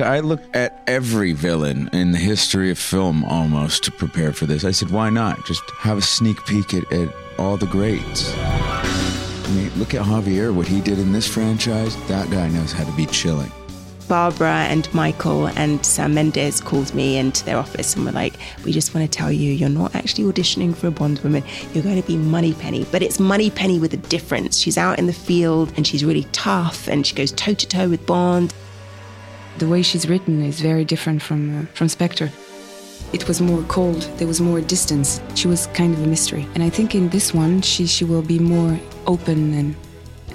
I looked at every villain in the history of film almost to prepare for this. I said, why not? Just have a sneak peek at, at all the greats. I mean, look at Javier, what he did in this franchise. That guy knows how to be chilling. Barbara and Michael and Sam Mendes called me into their office and were like, We just want to tell you, you're not actually auditioning for a Bond woman. You're going to be Moneypenny. But it's Moneypenny with a difference. She's out in the field and she's really tough and she goes toe to toe with Bond. The way she's written is very different from, uh, from Spectre. It was more cold, there was more distance. She was kind of a mystery. And I think in this one, she, she will be more open and,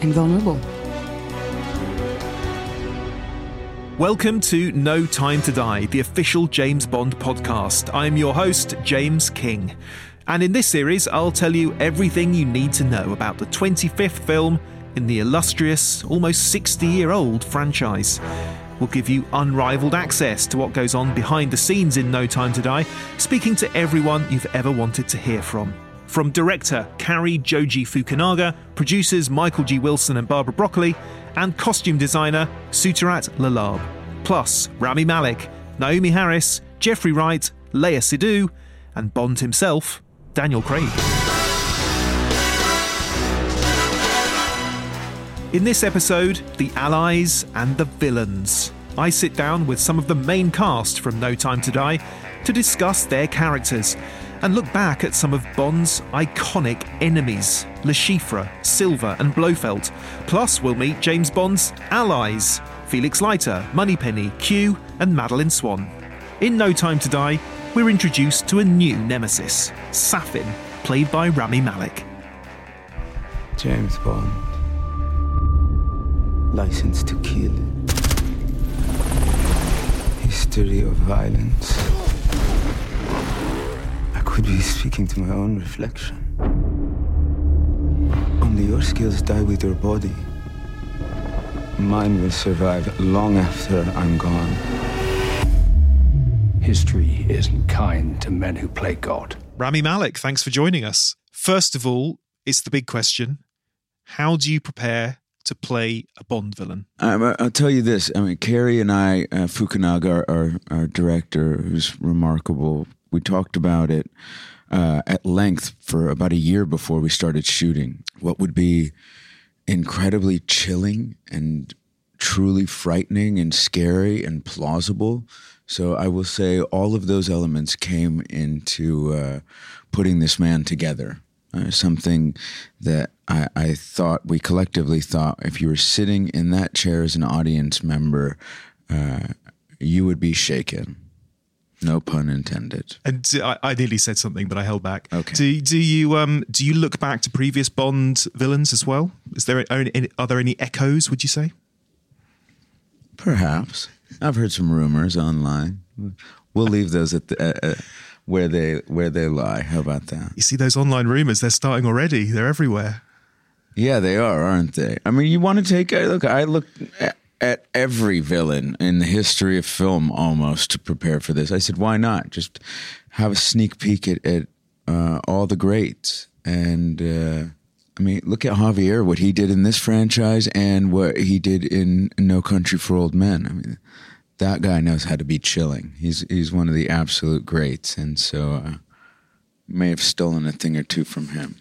and vulnerable. Welcome to No Time to Die, the official James Bond podcast. I'm your host, James King. And in this series, I'll tell you everything you need to know about the 25th film in the illustrious, almost 60 year old franchise. We'll give you unrivaled access to what goes on behind the scenes in No Time to Die, speaking to everyone you've ever wanted to hear from. From director Cary Joji Fukunaga, producers Michael G. Wilson and Barbara Broccoli, and costume designer Suttirat Larlarb. Plus, Rami Malek, Naomie Harris, Jeffrey Wright, Léa Seydoux, and Bond himself, Daniel Craig. In this episode, the allies and the villains. I sit down with some of the main cast from No Time to Die to discuss their characters and look back at some of Bond's iconic enemies Le Chiffre, Silva, and Blofeld. Plus, we'll meet James Bond's allies Felix Leiter, Moneypenny, Q, and Madeleine Swann. In No Time to Die, we're introduced to a new nemesis, Safin, played by Rami Malek. James Bond. License to kill. History of violence I could be speaking to my own reflection. Only your skills die with your body. Mine will survive long after I'm gone. History isn't kind to men who play God. Rami Malek, thanks for joining us. First of all, it's the big question How do you prepare to play a Bond villain? Um, I'll tell you this. I mean, Cary and I, uh, Fukunaga, our, our, our director, who's remarkable we talked about it uh, at length for about a year before we started shooting. What would be incredibly chilling and truly frightening and scary and plausible. So I will say all of those elements came into uh, putting this man together. Uh, something that I, I, thought we collectively thought if you were sitting in that chair as an audience member, uh, you would be shaken. No pun intended. And I, I, nearly said something, but I held back. Okay. Do, do you um do you look back to previous Bond villains as well? Is there any, are there any echoes? Would you say? Perhaps. I've heard some rumors online. We'll leave those at the, uh, uh, where they where they lie. How about that? You see those online rumors? They're starting already. They're everywhere. Yeah, they are, aren't they? I mean, you want to take a look. I look at every villain in the history of film almost to prepare for this. I said, why not? Just have a sneak peek at, at uh, all the greats. And uh, I mean, look at Javier, what he did in this franchise and what he did in No Country for Old Men. I mean, that guy knows how to be chilling. He's he's one of the absolute greats, and so uh, may have stolen a thing or two from him.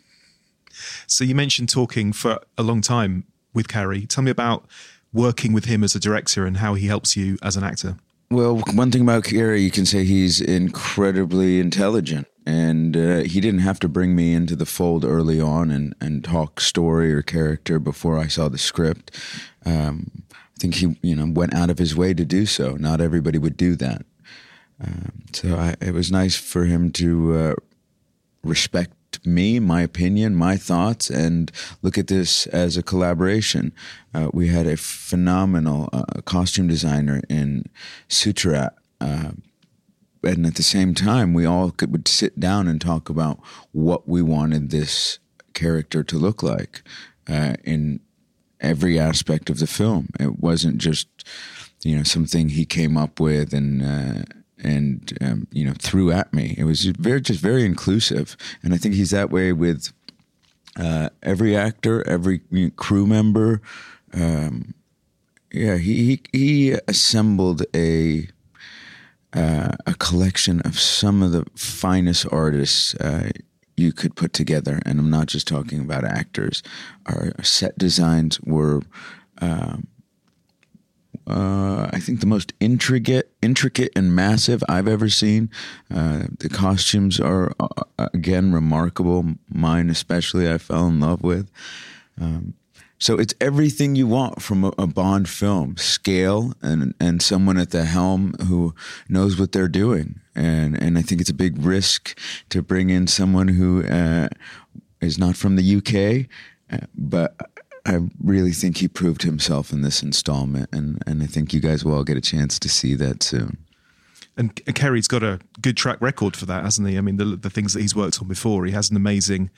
So you mentioned talking for a long time with Cary. Tell me about working with him as a director and how he helps you as an actor? Well, one thing about Cary, you can say he's incredibly intelligent. And uh, he didn't have to bring me into the fold early on and, and talk story or character before I saw the script. Um, I think he, you know, went out of his way to do so. Not everybody would do that. Um, so I, it was nice for him to uh, respect me, my opinion, my thoughts, and look at this as a collaboration. Uh, we had a phenomenal uh, costume designer in Suttirat. Uh, and at the same time, we all could would sit down and talk about what we wanted this character to look like uh, in every aspect of the film. It wasn't just you know something he came up with and uh, and um, you know threw at me. It was very just very inclusive, and I think he's that way with uh, every actor, every crew member. Um, Yeah, he he, he assembled a uh, a collection of some of the finest artists uh, you could put together, and I'm not just talking about actors. Our set designs were. Um, uh, I think the most intricate, intricate and massive I've ever seen. Uh, the costumes are uh, again remarkable. Mine, especially, I fell in love with. Um, so it's everything you want from a, a, Bond film: scale and and someone at the helm who knows what they're doing. And and I think it's a big risk to bring in someone who uh, is not from the UK, uh, but I really think he proved himself in this installment, and and I think you guys will all get a chance to see that soon. And, Cary's got a good track record for that, hasn't he? I mean, the the things that he's worked on before, he has an amazing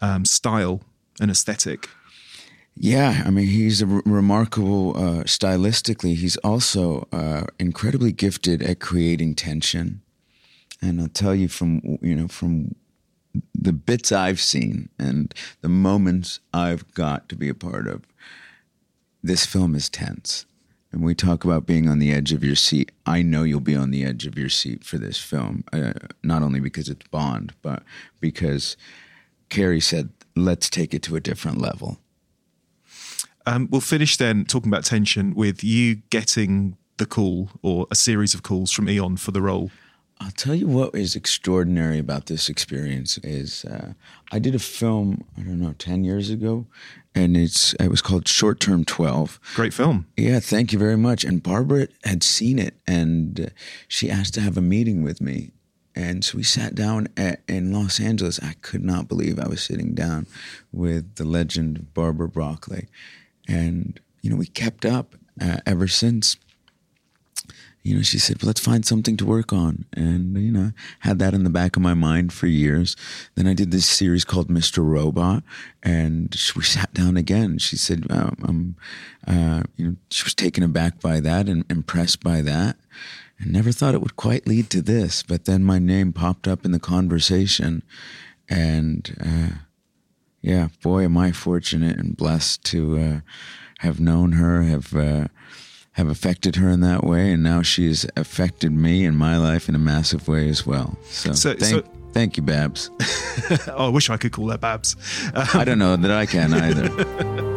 um, style and aesthetic. Yeah, I mean, he's a r- remarkable uh, stylistically. He's also uh, incredibly gifted at creating tension, and I'll tell you from you know from the bits I've seen and the moments I've got to be a part of, this film is tense. And we talk about being on the edge of your seat. I know you'll be on the edge of your seat for this film, uh, not only because it's Bond, but because Cary said, let's take it to a different level. Um, we'll finish then talking about tension with you getting the call or a series of calls from Eon for the role. I'll tell you what is extraordinary about this experience is uh, I did a film I don't know ten years ago, and it's it was called Short Term Twelve. Great film. Yeah, thank you very much. And Barbara had seen it, and uh, she asked to have a meeting with me. And so we sat down at, in Los Angeles. I could not believe I was sitting down with the legend Barbara Broccoli, and you know we kept up uh, ever since you know, she said, well, let's find something to work on. And, you know, had that in the back of my mind for years. Then I did this series called Mr. Robot and we sat down again. She said, um, um, uh, you know, she was taken aback by that and impressed by that. And never thought it would quite lead to this. But then my name popped up in the conversation. And, uh, yeah, boy, am I fortunate and blessed to, uh, have known her, have, uh, have affected her in that way, and now she has affected me in my life in a massive way as well. So, so thank, so, thank you, Babs. oh, I wish I could call her Babs. Um, I don't know that I can either.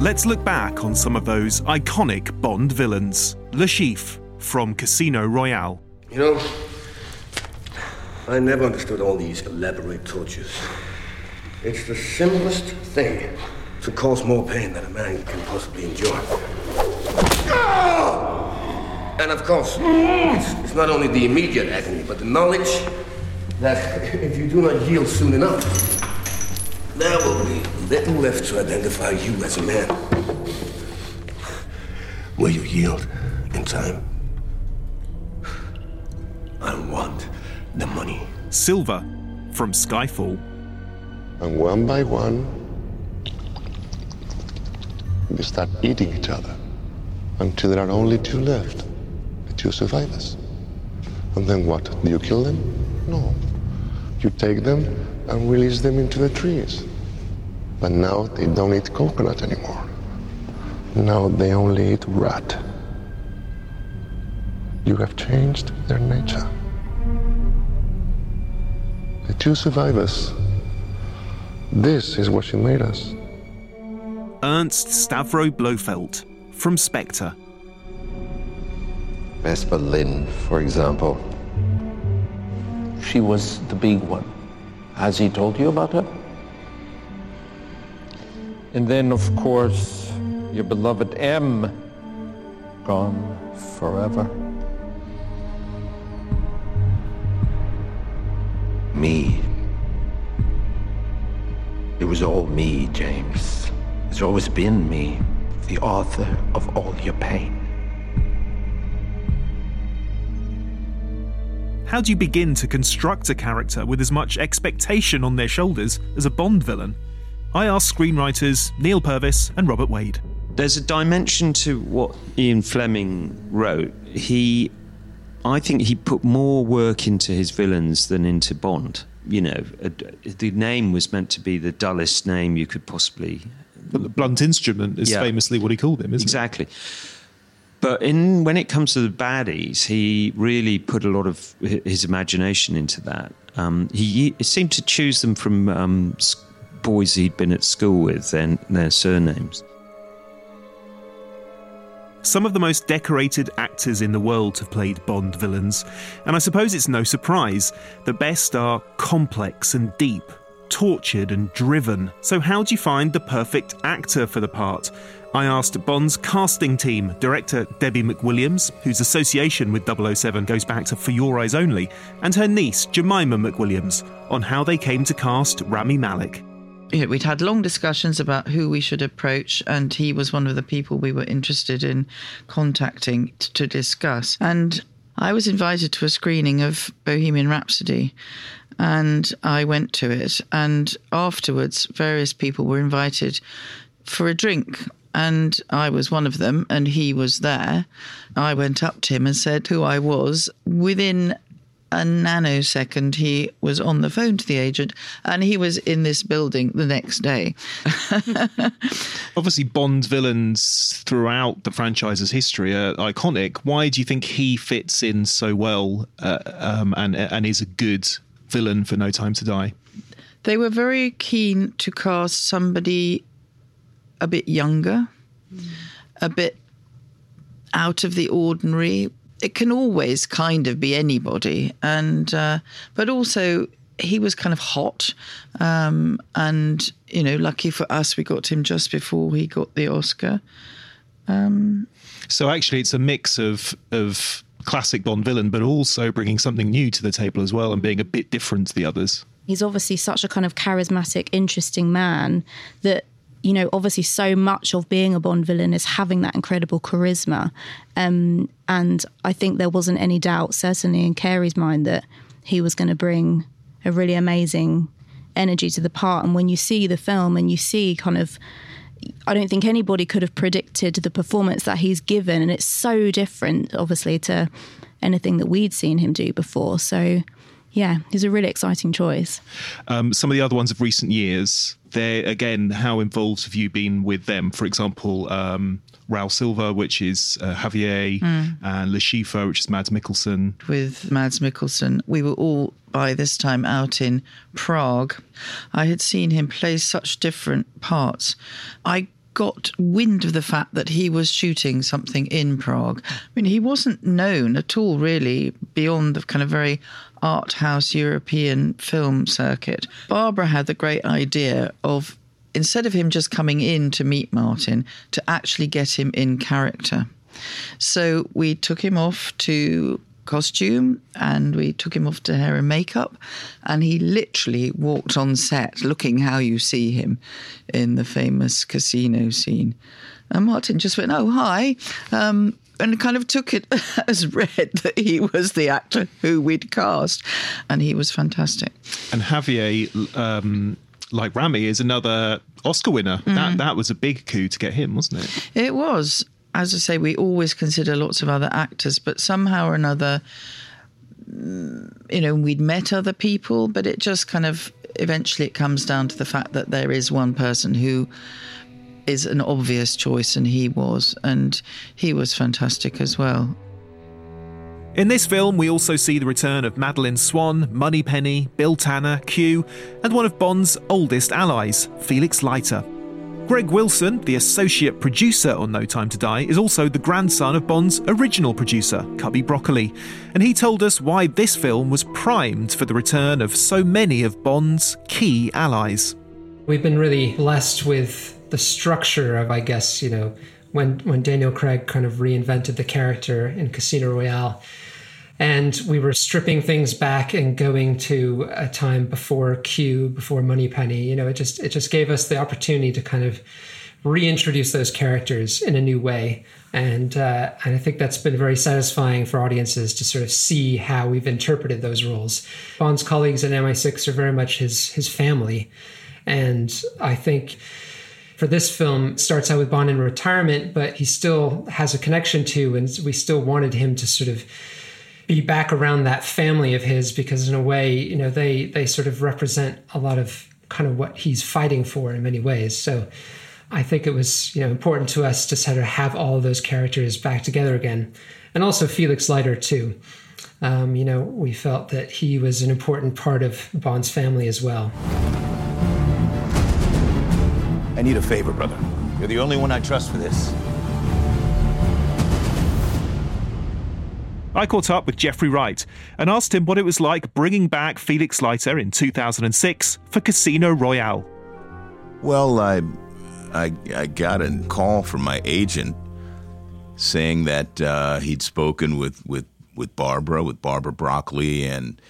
Let's look back on some of those iconic Bond villains. Le Chiffre from Casino Royale. You know, I never understood all these elaborate tortures. It's the simplest thing to cause more pain than a man can possibly endure. Ah! And of course, it's, it's not only the immediate agony, but the knowledge that if you do not yield soon enough, there will be little left to identify you as a man. Will you yield in time? I want the money. Silva from Skyfall. And one by one, they start eating each other until there are only two left, the two survivors. And then what? Do you kill them? No. You take them and release them into the trees. But now they don't eat coconut anymore. Now they only eat rat. You have changed their nature. The two survivors this is what she made us. Ernst Stavro Blofeld from Spectre. Vesper Lynd, for example. She was the big one. Has he told you about her? And then, of course, your beloved M, gone forever. Me. It all me, James. It's always been me, the author of all your pain. How do you begin to construct a character with as much expectation on their shoulders as a Bond villain? I asked screenwriters Neal Purvis and Robert Wade. There's a dimension to what Ian Fleming wrote. He, I think he put more work into his villains than into Bond you know, a, the name was meant to be the dullest name you could possibly. But the blunt instrument is Yeah. famously what he called him, isn't it? exactly. But in when it comes to the baddies, he really put a lot of his imagination into that. Um, he, he seemed to choose them from um, boys he'd been at school with and their surnames. Some of the most decorated actors in the world have played Bond villains, and I suppose it's no surprise. The best are complex and deep, tortured and driven. So, how do you find the perfect actor for the part? I asked Bond's casting team, director Debbie McWilliams, whose association with 007 goes back to For Your Eyes Only, and her niece Jemima McWilliams, on how they came to cast Rami Malek. You know, we'd had long discussions about who we should approach, and he was one of the people we were interested in contacting t- to discuss. And I was invited to a screening of Bohemian Rhapsody, and I went to it. And afterwards, various people were invited for a drink. And I was one of them, and he was there. I went up to him and said who I was. Within a nanosecond, he was on the phone to the agent, and he was in this building the next day. Obviously, Bond villains throughout the franchise's history are iconic. Why do you think he fits in so well uh, um, and and is a good villain for No Time to Die? They were very keen to cast somebody a bit younger, a bit out of the ordinary. It can always kind of be anybody, and uh, but also he was kind of hot, um, and you know, lucky for us, we got him just before he got the Oscar. Um, So actually, it's a mix of of classic Bond villain, but also bringing something new to the table as well, and being a bit different to the others. he's obviously such a kind of charismatic, interesting man that you know, obviously, so much of being a Bond villain is having that incredible charisma. Um, and I think there wasn't any doubt, certainly in Cary's mind, that he was going to bring a really amazing energy to the part. And when you see the film and you see kind of I don't think anybody could have predicted the performance that he's given, and it's so different, obviously, to anything that we'd seen him do before. So, yeah, he's a really exciting choice. Um, some of the other ones of recent years, they're again, how involved have you been with them? For example, um, Raoul Silva, which is uh, Javier, Mm. and Le Chiffre, which is Mads Mikkelsen. with Mads Mikkelsen. We were all by this time out in Prague. I had seen him play such different parts. I got wind of the fact that he was shooting something in Prague. I mean, he wasn't known at all, really, beyond the kind of very art house European film circuit. Barbara had the great idea of instead of him just coming in to meet Martin, to actually get him in character. So we took him off to costume and we took him off to hair and makeup and he literally walked on set looking how you see him in the famous casino scene and martin just went oh hi um, and kind of took it as read that he was the actor who we'd cast and he was fantastic And Javier, um, like Rami, is another Oscar winner. Mm-hmm. That that was a big coup to get him, wasn't it? It was. As I say, we always consider lots of other actors, but somehow or another, you know, we'd met other people, but it just kind of eventually it comes down to the fact that there is one person who is an obvious choice, and he was, and he was fantastic as well. In this film, we also see the return of Madeleine Swann, Moneypenny, Bill Tanner, Q, and one of Bond's oldest allies, Felix Leiter. Gregg Wilson, the associate producer on No Time to Die, is also the grandson of Bond's original producer, Cubby Broccoli, and he told us why this film was primed for the return of so many of Bond's key allies. We've been really blessed with the structure of, I guess, you know, when when Daniel Craig kind of reinvented the character in Casino Royale, and we were stripping things back and going to a time before Q, before Moneypenny. You know, it just it just gave us the opportunity to kind of reintroduce those characters in a new way. And uh, and I think that's been very satisfying for audiences to sort of see how we've interpreted those roles. Bond's colleagues at MI6 are very much his his family, and I think for this film starts out with Bond in retirement, but he still has a connection to, and we still wanted him to sort of be back around that family of his because in a way, you know, they they sort of represent a lot of kind of what he's fighting for in many ways. So I think it was, you know, important to us to sort of have all of those characters back together again. And also Felix Leiter too. Um, you know, we felt that he was an important part of Bond's family as well. I need a favor, brother. You're the only one I trust for this. I caught up with Jeffrey Wright and asked him what it was like bringing back Felix Leiter in 2006 for Casino Royale. Well, I, I, I got a call from my agent saying that uh, he'd spoken with, with, with Barbara, with Barbara Broccoli, and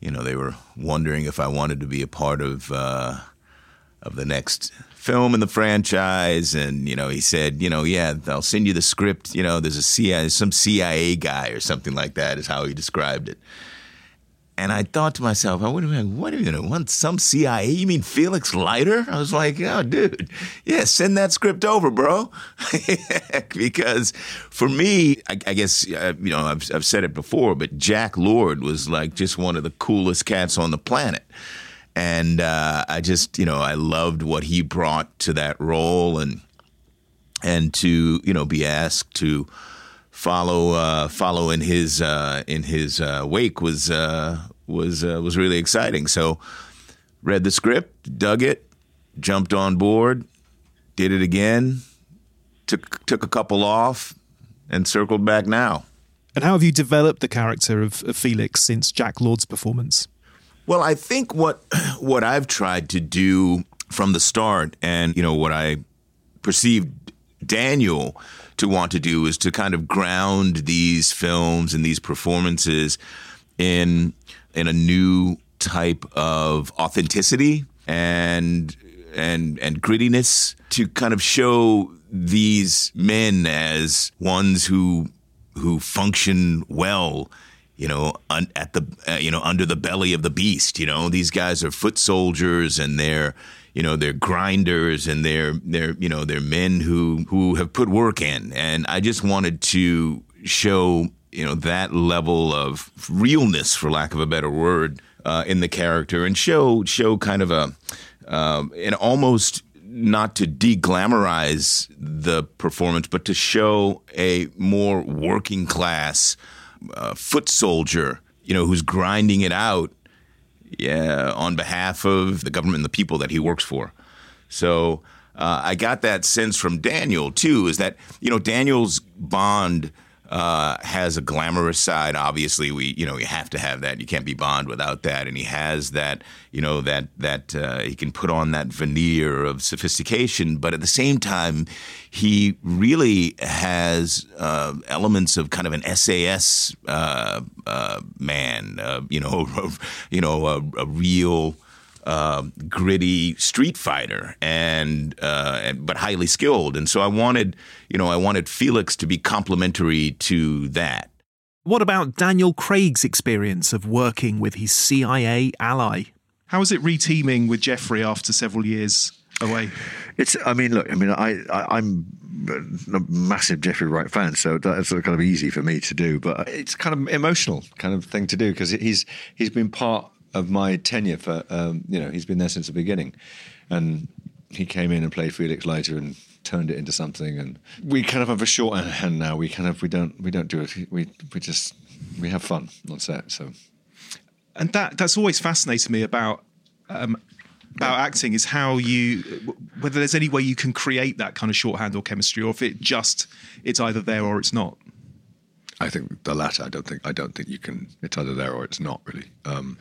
you know they were wondering if I wanted to be a part of uh, of the next film in the franchise. And, you know, he said, you know, yeah, I'll send you the script. You know, there's a CIA, some CIA guy or something like that is how he described it. And I thought to myself, oh, what do you what to want? Some CIA? You mean Felix Leiter? I was like, oh, dude, yeah, send that script over, bro. because for me, I, I guess, uh, you know, I've, I've said it before, but Jack Lord was like just one of the coolest cats on the planet and uh, I just you know I loved what he brought to that role and and to you know be asked to follow uh, follow in his uh, in his uh, wake was uh, was uh, was really exciting. So read the script, dug it, jumped on board, did it again, took took a couple off, and circled back now. And how have you developed the character of, of Felix since Jack Lord's performance? Well, I think what what I've tried to do from the start, and you know what I perceived Daniel to want to do is to kind of ground these films and these performances in in a new type of authenticity and and and grittiness to kind of show these men as ones who who function well you know, un, at the uh, you know under the belly of the beast. You know, these guys are foot soldiers and they're you know they're grinders and they're they're you know they're men who who have put work in. And I just wanted to show you know that level of realness, for lack of a better word, uh, in the character, and show show kind of a um, an almost not to deglamorize the performance, but to show a more working class foot soldier, you know, who's grinding it out, yeah, on behalf of the government and the people that he works for. So uh, I got that sense from Daniel too. Is that you know Daniel's Bond uh, has a glamorous side. Obviously, we you know you have to have that. You can't be Bond without that. And he has that you know that that uh, he can put on that veneer of sophistication, but at the same time, he really has uh, elements of kind of an SAS uh, uh, man. Uh, you know, you know, a, a real uh, gritty street fighter and, uh, and, but highly skilled. And so I wanted, you know, I wanted Felix to be complementary to that. What about Daniel Craig's experience of working with his CIA ally? How is was it reteaming with Jeffrey after several years away? It's. I mean, look. I mean, I, I am a massive Jeffrey Wright fan, so that's kind of easy for me to do. But it's kind of emotional kind of thing to do because he's he's been part of my tenure for um, you know he's been there since the beginning, and he came in and played Felix Leiter and turned it into something. And we kind of have a shorthand now. We kind of we don't we don't do it. We we just we have fun on set. So, and that that's always fascinated me about. Um, about acting is how you whether there's any way you can create that kind of shorthand or chemistry or if it just it's either there or it's not I think the latter. I don't think. I don't think you can. It's either there or it's not. Really. Um,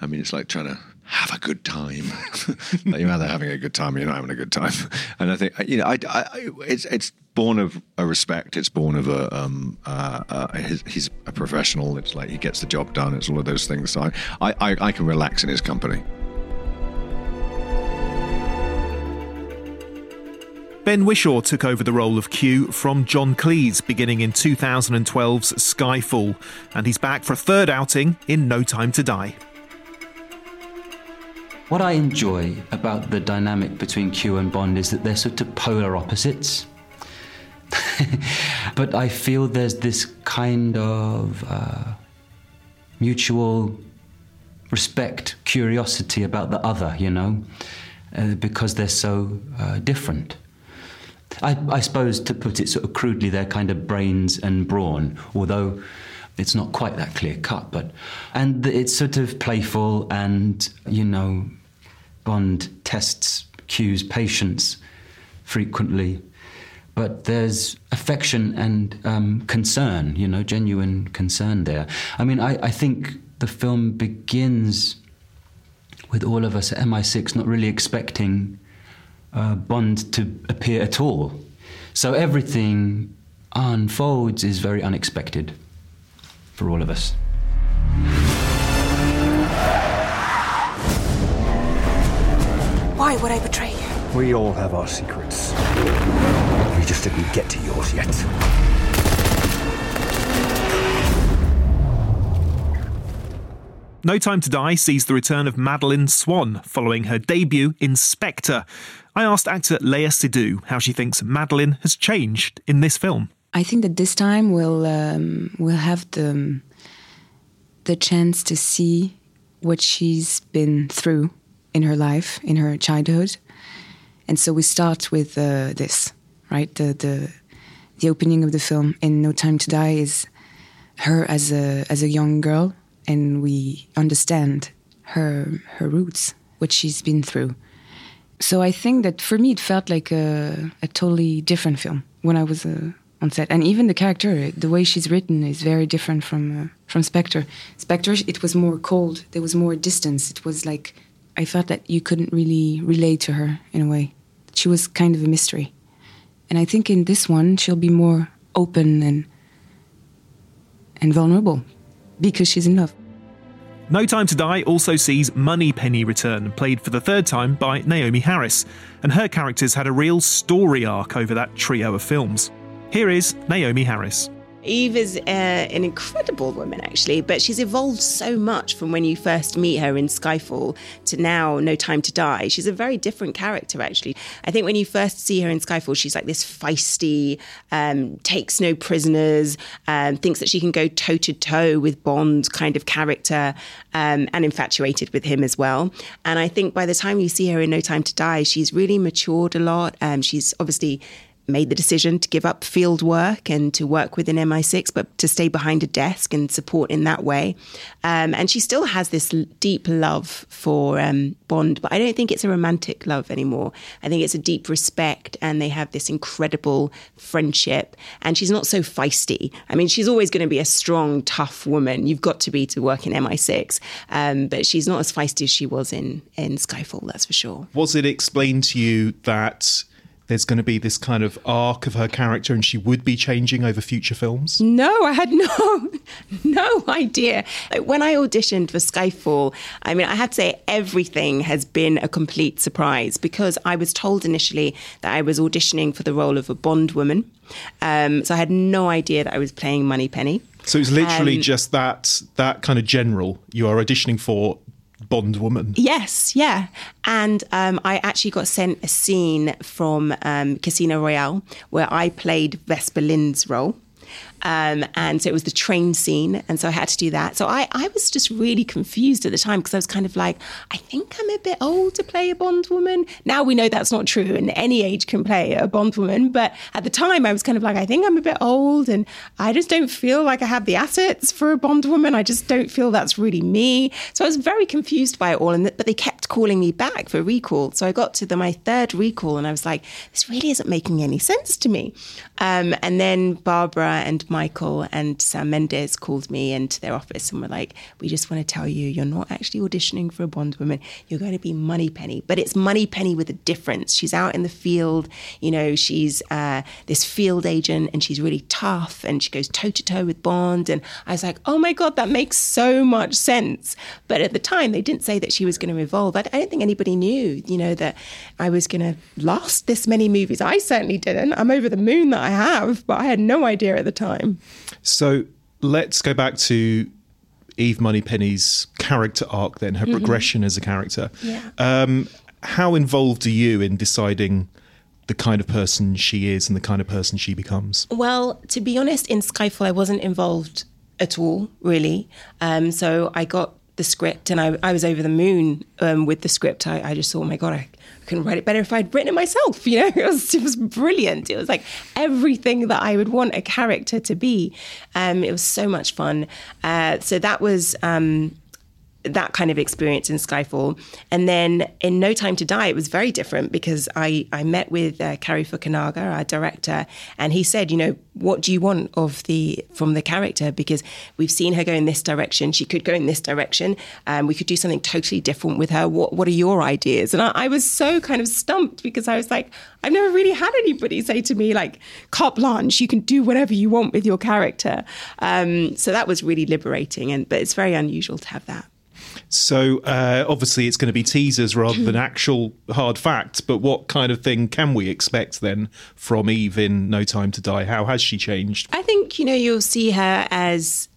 I mean, it's like trying to have a good time. you're either having a good time or you're not having a good time. And I think you know, I, I, it's it's born of a respect. It's born of a um, uh, uh, he's, he's, a professional. It's like he gets the job done. It's all of those things. So I, I, I can relax in his company. Ben Whishaw took over the role of Q from John Cleese beginning in 2012's Skyfall, and he's back for a third outing in No Time to Die. What I enjoy about the dynamic between Q and Bond is that they're sort of polar opposites. but I feel there's this kind of uh, mutual respect, curiosity about the other, you know, uh, because they're so uh, different. I, I, suppose, to put it sort of crudely, they're kind of brains and brawn, although it's not quite that clear cut. But and it's sort of playful, and you know, Bond tests Q's patience frequently, but there's affection and um, concern, you know, genuine concern there. I mean, I, I think the film begins with all of us at MI6 not really expecting uh, Bond to appear at all. So everything unfolds is very unexpected for all of us. Why would I betray you? We all have our secrets. We just didn't get to yours yet. No Time to Die sees the return of Madeleine Swann following her debut in Spectre. I asked actor Léa Seydoux how she thinks Madeleine has changed in this film. I think that this time we'll um, we'll have the the chance to see what she's been through in her life, in her childhood, and so we start with uh, this, right? The the the opening of the film in No Time to Die is her as a as a young girl and we understand her her roots, what she's been through. So I think that for me it felt like a, a totally different film when I was uh, on set, and even the character, the way she's written, is very different from uh, from Spectre. Spectre, it was more cold. There was more distance. It was like I felt that you couldn't really relate to her in a way. She was kind of a mystery, and I think in this one she'll be more open and and vulnerable because she's in love. No Time to Die also sees Moneypenny return, played for the third time by Naomie Harris, and her characters had a real story arc over that trio of films. Here is Naomie Harris. Eve is uh, an incredible woman, actually, but she's evolved so much from when you first meet her in Skyfall to now, No Time to Die. She's a very different character, actually. I think when you first see her in Skyfall, she's like this feisty, um, takes no prisoners, um, thinks that she can go toe to toe with Bond kind of character, um, and infatuated with him as well. And I think by the time you see her in No Time to Die, she's really matured a lot. Um, she's obviously made the decision to give up field work and to work within MI6, but to stay behind a desk and support in that way. Um, and she still has this deep love for um, Bond, but I don't think it's a romantic love anymore. I think it's a deep respect, and they have this incredible friendship. And she's not so feisty. I mean, she's always going to be a strong, tough woman. You've got to be to work in MI6, um, but she's not as feisty as she was in in Skyfall. That's for sure. Was it explained to you that? There's going to be this kind of arc of her character and she would be changing over future films? No, I had no no idea. When I auditioned for Skyfall, I mean, I have to say everything has been a complete surprise because I was told initially that I was auditioning for the role of a Bond woman. Um, so I had no idea that I was playing Moneypenny. So it's literally um, just that that kind of general you are auditioning for Bond woman. Yes, yeah. And um, I actually got sent a scene from um, Casino Royale where I played Vesper Lynd's role. Um, and so it was the train scene. And so I had to do that. So I, I was just really confused at the time because I was kind of like, I think I'm a bit old to play a Bond woman. Now we know that's not true and any age can play a Bond woman. But at the time I was kind of like, I think I'm a bit old and I just don't feel like I have the assets for a Bond woman. I just don't feel that's really me. So I was very confused by it all. And but they kept calling me back for recall. So I got to the, my third recall and I was like, this really isn't making any sense to me. Um, and then Barbara and Michael and Sam Mendes called me into their office and were like, "We just want to tell you, you're not actually auditioning for a Bond woman. You're going to be Moneypenny, but it's Moneypenny with a difference. She's out in the field. You know, she's uh, this field agent, and she's really tough, and she goes toe to toe with Bond." And I was like, "Oh my god, that makes so much sense." But at the time, they didn't say that she was going to evolve. I, I don't think anybody knew, you know, that I was going to last this many movies. I certainly didn't. I'm over the moon that I have, but I had no idea at the time time. So let's go back to Eve Moneypenny's character arc, then her mm-hmm. progression as a character. Yeah. Um, how involved are you in deciding the kind of person she is and the kind of person she becomes? Well, to be honest, in Skyfall, I wasn't involved at all, really. Um, so I got the script and I, I was over the moon um, with the script. I, I, just thought, oh my God, I couldn't write it better if I'd written it myself. You know, it was, it was brilliant. It was like everything that I would want a character to be. Um, it was so much fun. Uh, so that was um, that kind of experience in Skyfall. And then in No Time to Die, it was very different because I, I met with uh, Cary Fukunaga, our director, and he said, you know, what do you want of the from the character? Because we've seen her go in this direction. She could go in this direction. Um, we could do something totally different with her. What What are your ideas? And I, I was so kind of stumped because I was like, I've never really had anybody say to me like, "Carte blanche, you can do whatever you want with your character." Um, so that was really liberating, and but it's very unusual to have that. So uh, obviously, it's going to be teasers rather than actual hard facts. But what kind of thing can we expect then from Eve in No Time to Die? How has she changed? I think you know you'll see her as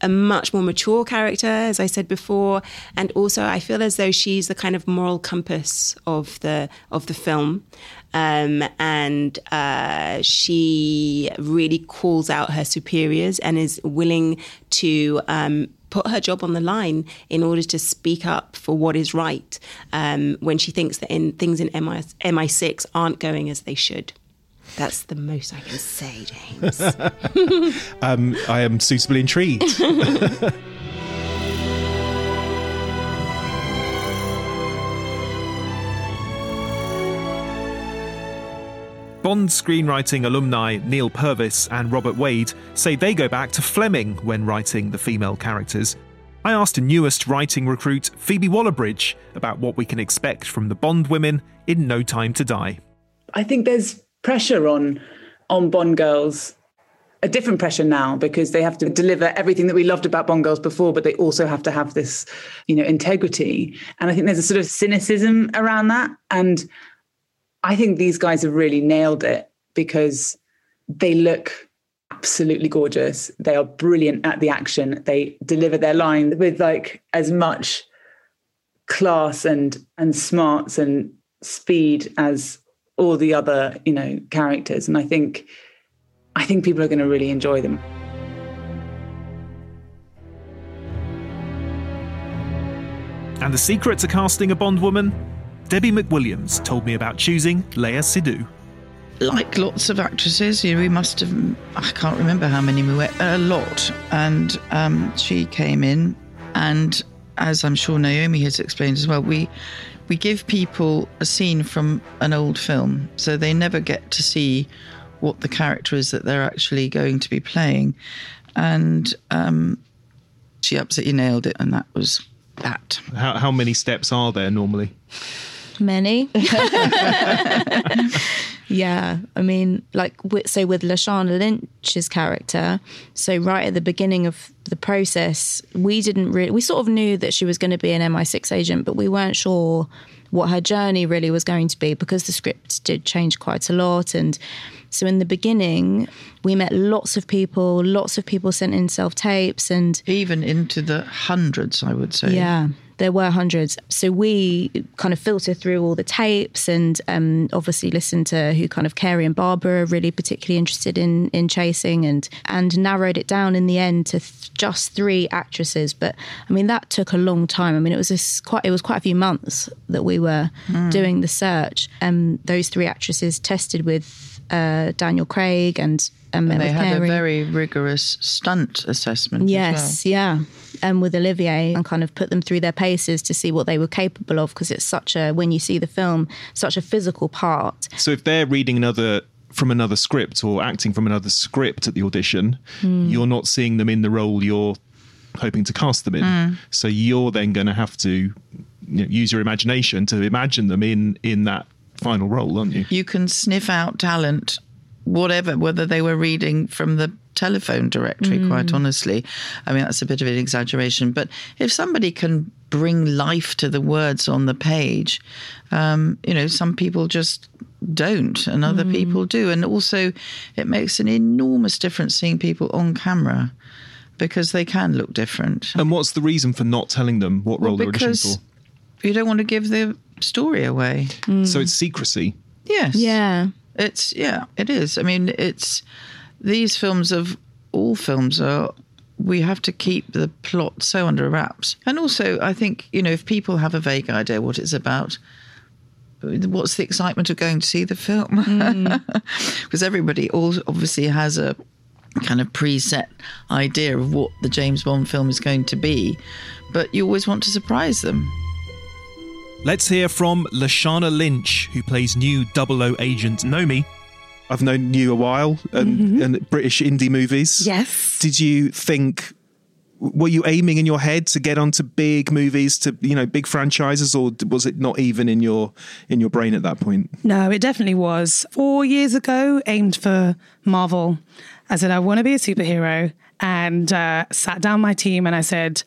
a much more mature character, as I said before, and also I feel as though she's the kind of moral compass of the of the film. Um, and uh, she really calls out her superiors and is willing to um, put her job on the line in order to speak up for what is right um, when she thinks that in, things in MI, MI6 aren't going as they should. That's the most I can say, James. um, I am suitably intrigued. Bond screenwriting alumni Neal Purvis and Robert Wade say they go back to Fleming when writing the female characters. I asked a newest writing recruit, Phoebe Waller-Bridge, about what we can expect from the Bond women in No Time to Die. I think there's pressure on on Bond girls, a different pressure now because they have to deliver everything that we loved about Bond girls before, but they also have to have this, you know, integrity. And I think there's a sort of cynicism around that. And I think these guys have really nailed it because they look absolutely gorgeous. They are brilliant at the action. They deliver their line with like as much class and and smarts and speed as all the other, you know, characters. And I think I think people are going to really enjoy them. And the secret to casting a Bond woman? Debbie McWilliams told me about choosing Léa Seydoux. Like lots of actresses, you know, we must have, I can't remember how many we went, a lot. And um, she came in, and as I'm sure Naomi has explained as well, we we give people a scene from an old film, so they never get to see what the character is that they're actually going to be playing. And um, she absolutely nailed it, and that was that. How, how many steps are there normally? Many. yeah, I mean, like so with Lashana Lynch's character. So right at the beginning of the process, we didn't really. We sort of knew that she was going to be an MI6 agent, but we weren't sure what her journey really was going to be because the script did change quite a lot and. So in the beginning, we met lots of people, lots of people sent in self tapes and even into the hundreds, I would say. Yeah there were hundreds. So we kind of filter through all the tapes and um, obviously listen to who kind of Cary and Barbara are really particularly interested in in chasing and and narrowed it down in the end to th- just three actresses. But I mean that took a long time. I mean it was a, quite it was quite a few months that we were mm. doing the search. And um, those three actresses tested with uh, Daniel Craig and and, and they had Cary. a very rigorous stunt assessment. Yes, well. yeah. And with Olivier, and kind of put them through their paces to see what they were capable of, because it's such a when you see the film, such a physical part. So if they're reading another from another script or acting from another script at the audition, mm. you're not seeing them in the role you're hoping to cast them in. Mm. So you're then going to have to you know, use your imagination to imagine them in in that final role, aren't you? You can sniff out talent whatever, whether they were reading from the telephone directory, mm. quite honestly. I mean, that's a bit of an exaggeration. But if somebody can bring life to the words on the page, um, you know, some people just don't and other mm. people do. And also, it makes an enormous difference seeing people on camera because they can look different. And what's the reason for not telling them what role well, they're auditioning for? You don't want to give the story away. Mm. So it's secrecy. Yes. Yeah. It's yeah, it is. I mean, it's these films of all films are we have to keep the plot so under wraps. And also, I think, you know, if people have a vague idea what it's about, what's the excitement of going to see the film? Mm. Because everybody all obviously has a kind of preset idea of what the James Bond film is going to be, but you always want to surprise them. Let's hear from Lashana Lynch, who plays new 00 agent Nomi. I've known you a while and, and British indie movies. Yes. Did you think were you aiming in your head to get onto big movies to you know big franchises or was it not even in your in your brain at that point No, it definitely was. Four years ago, aimed for Marvel. I said, I want to be a superhero and uh, sat down my team and I said,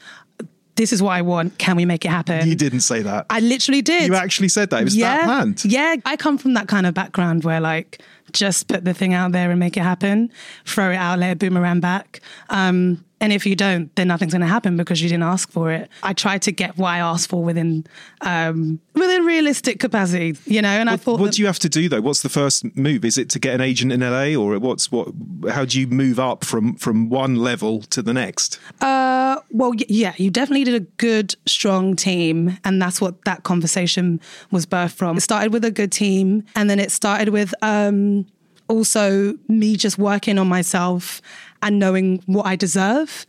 This is what I want. Can we make it happen? you didn't say that I literally did. you actually said that it was that planned Yeah, I come from that kind of background where like just put the thing out there and make it happen, throw it out, let it boomerang back. Um, and if you don't, then nothing's going to happen because you didn't ask for it. I tried to get what I asked for within um, within realistic capacity, you know. And I thought, what that- do you have to do though what's the first move is it to get an agent in LA or what's what how do you move up from from one level to the next Uh, well, yeah, you definitely did a good, strong team, and that's what that conversation was birthed from. It started with a good team, and then it started with um, also me just working on myself and knowing what I deserve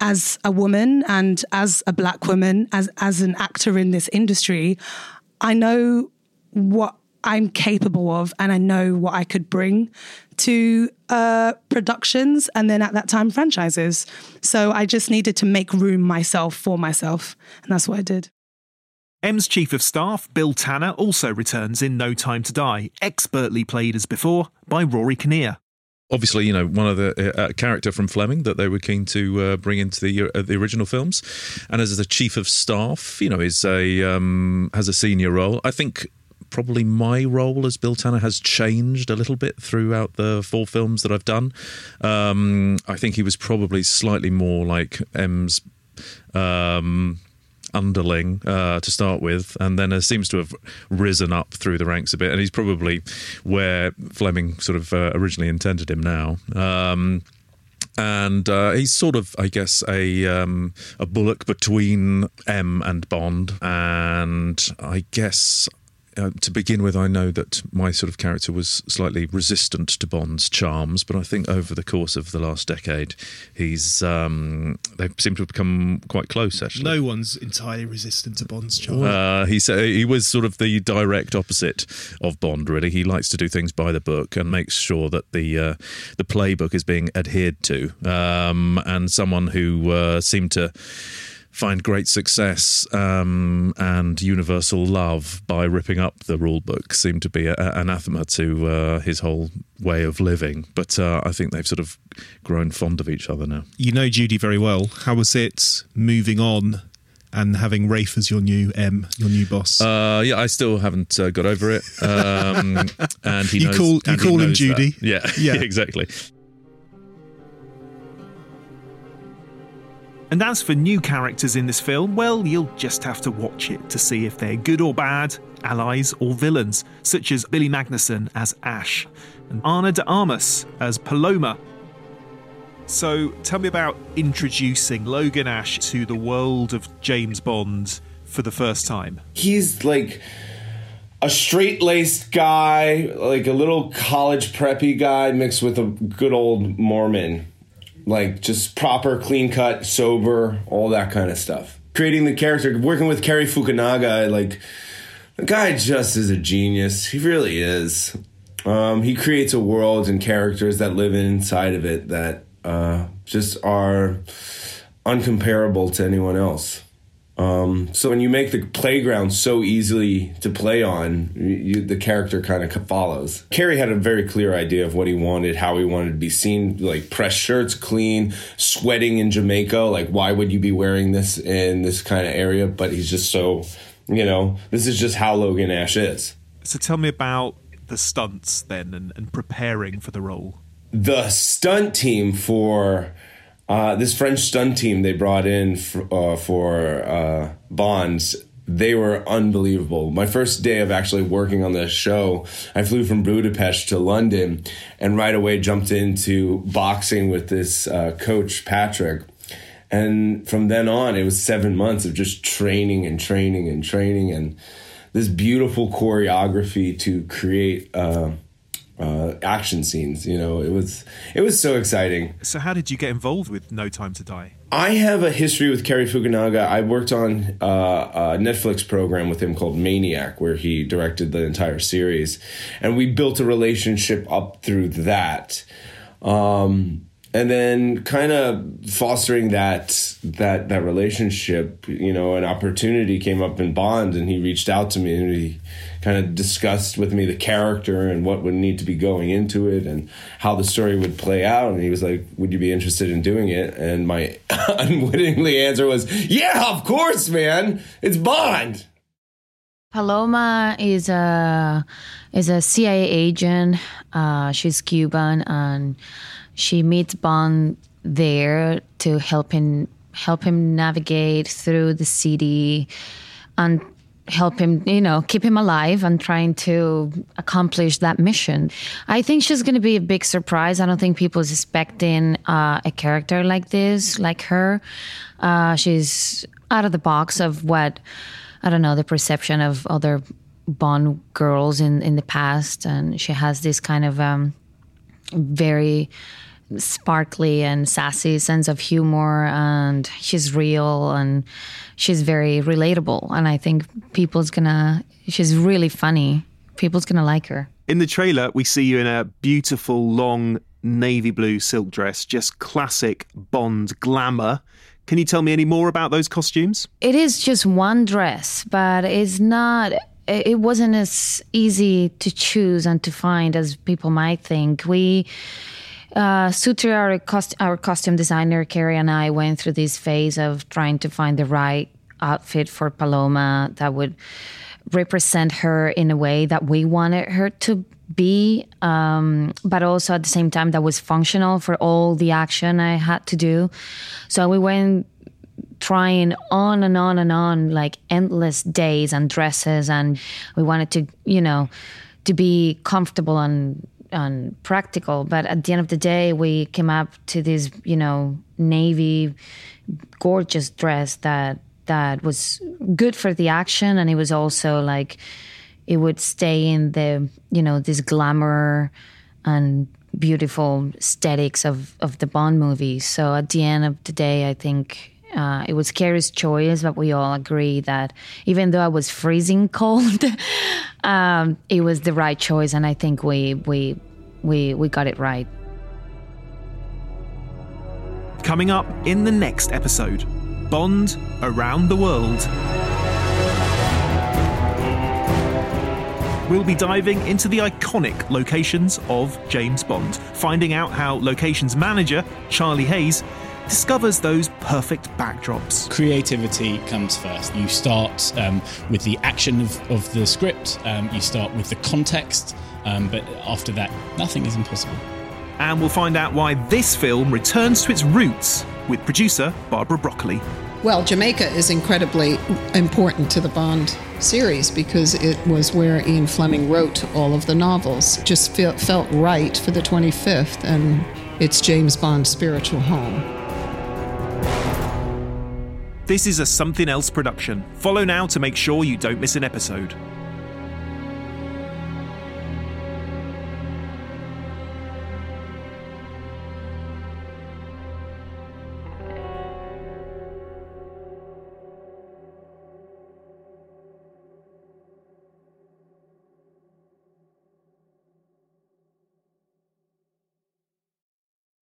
as a woman and as a black woman, as as an actor in this industry. I know what I'm capable of, and I know what I could bring to uh, productions and then at that time franchises. So I just needed to make room myself for myself, and that's what I did. M's chief of staff, Bill Tanner, also returns in No Time to Die, expertly played as before by Rory Kinnear. Obviously, you know, one of the uh, character from Fleming that they were keen to uh, bring into the uh, the original films, and as the chief of staff, you know, is a um, has a senior role. I think probably my role as Bill Tanner has changed a little bit throughout the four films that I've done. Um, I think he was probably slightly more like M's. Um, underling uh, to start with, and then uh, seems to have risen up through the ranks a bit. And he's probably where Fleming sort of uh, originally intended him now. Um, and uh, he's sort of, I guess, a um, a bullock between M and Bond. And I guess uh, to begin with, I know that my sort of character was slightly resistant to Bond's charms, but I think over the course of the last decade, he's um, they seem to have become quite close. Actually, No one's entirely resistant to Bond's charms. uh, he said he was sort of the direct opposite of Bond. Really, he likes to do things by the book and makes sure that the uh, the playbook is being adhered to. Um, and someone who uh, seemed to find great success um, and universal love by ripping up the rule book seemed to be a, a- anathema to uh, his whole way of living. But uh, I think they've sort of grown fond of each other now. You know Judy very well. How was it moving on and having Rafe as your new M, your new boss? Uh, yeah, I still haven't uh, got over it. Um, and he You knows, call- you call him knows that. Judy? Yeah, Yeah. exactly. And as for new characters in this film, well, you'll just have to watch it to see if they're good or bad, allies or villains, such as Billy Magnuson as Ash and Ana de Armas as Paloma. So tell me about introducing Logan Ash to the world of James Bond for the first time. He's like a straight laced guy, like a little college preppy guy mixed with a good old Mormon. Like just proper, clean cut, sober, all that kind of stuff. Creating the character, working with Cary Fukunaga, like the guy just is a genius. He really is. Um, he creates a world and characters that live inside of it that uh, just are uncomparable to anyone else. Um, so when you make the playground so easily to play on, you, the character kind of follows. Cary had a very clear idea of what he wanted, how he wanted to be seen, like press shirts, clean, sweating in Jamaica. Like, why would you be wearing this in this kind of area? But he's just so, you know, this is just how Logan Ash is. So tell me about the stunts then and, and preparing for the role. the stunt team for uh, this French stunt team they brought in for, uh, for uh, Bonds. They were unbelievable. My first day of actually working on the show, I flew from Budapest to London and right away jumped into boxing with this uh, coach, Patrick. And from then on, it was seven months of just training and training and training and this beautiful choreography to create uh, action scenes. You know, it was it was so exciting. So, how did you get involved with No Time to Die? I have a history with Cary Fukunaga. I worked on uh, a Netflix program with him called Maniac, where he directed the entire series, and we built a relationship up through that. Um, and then kind of fostering that that that relationship you know an opportunity came up in bond and he reached out to me and he kind of discussed with me the character and what would need to be going into it and how the story would play out. And he was like would you be interested in doing it? And my unwittingly answer was yeah of course man. It's bond. Paloma is a is a CIA agent. Uh, she's Cuban, and she meets Bond there to help him help him navigate through the city and help him, you know, keep him alive and trying to accomplish that mission. I think she's going to be a big surprise. I don't think people is expecting uh, a character like this, like her. Uh, she's out of the box of what I don't know the perception of other Bond girls in in the past, and she has this kind of um, very sparkly and sassy sense of humor and she's real and she's very relatable and i think people's gonna she's really funny people's gonna like her In the trailer, we see you in a beautiful, long navy blue silk dress, just classic Bond glamour. Can you tell me any more about those costumes? it is just one dress but it's not it wasn't as easy to choose and to find as people might think we uh, our, cost- our costume designer, Carrie and I went through this phase of trying to find the right outfit for Paloma that would represent her in a way that we wanted her to be, um, but also at the same time that was functional for all the action I had to do. So we went trying on and on and on, like endless days and dresses, and we wanted to, you know, to be comfortable and and practical. But at the end of the day, we came up to this, you know, navy gorgeous dress that that was good for the action, and it was also like it would stay in the, you know, this glamour and beautiful aesthetics of of the Bond movies. So at the end of the day, I think uh, it was Cary's choice, but we all agree that even though I was freezing cold, um, it was the right choice, and I think we we we we got it right. Coming up in the next episode Bond Around the World. We'll be diving into the iconic locations of James Bond, finding out how locations manager Charlie Hayes discovers those perfect backdrops. Creativity comes first. You start um, with the action of, of the script, um, you start with the context, um, but after that, nothing is impossible. And we'll find out why this film returns to its roots with producer Barbara Broccoli. Well, Jamaica is incredibly important to the Bond series because it was where Ian Fleming wrote all of the novels. Just feel, felt right for the 25th, and it's James Bond's spiritual home. This is a Something Else production. Follow now to make sure you don't miss an episode.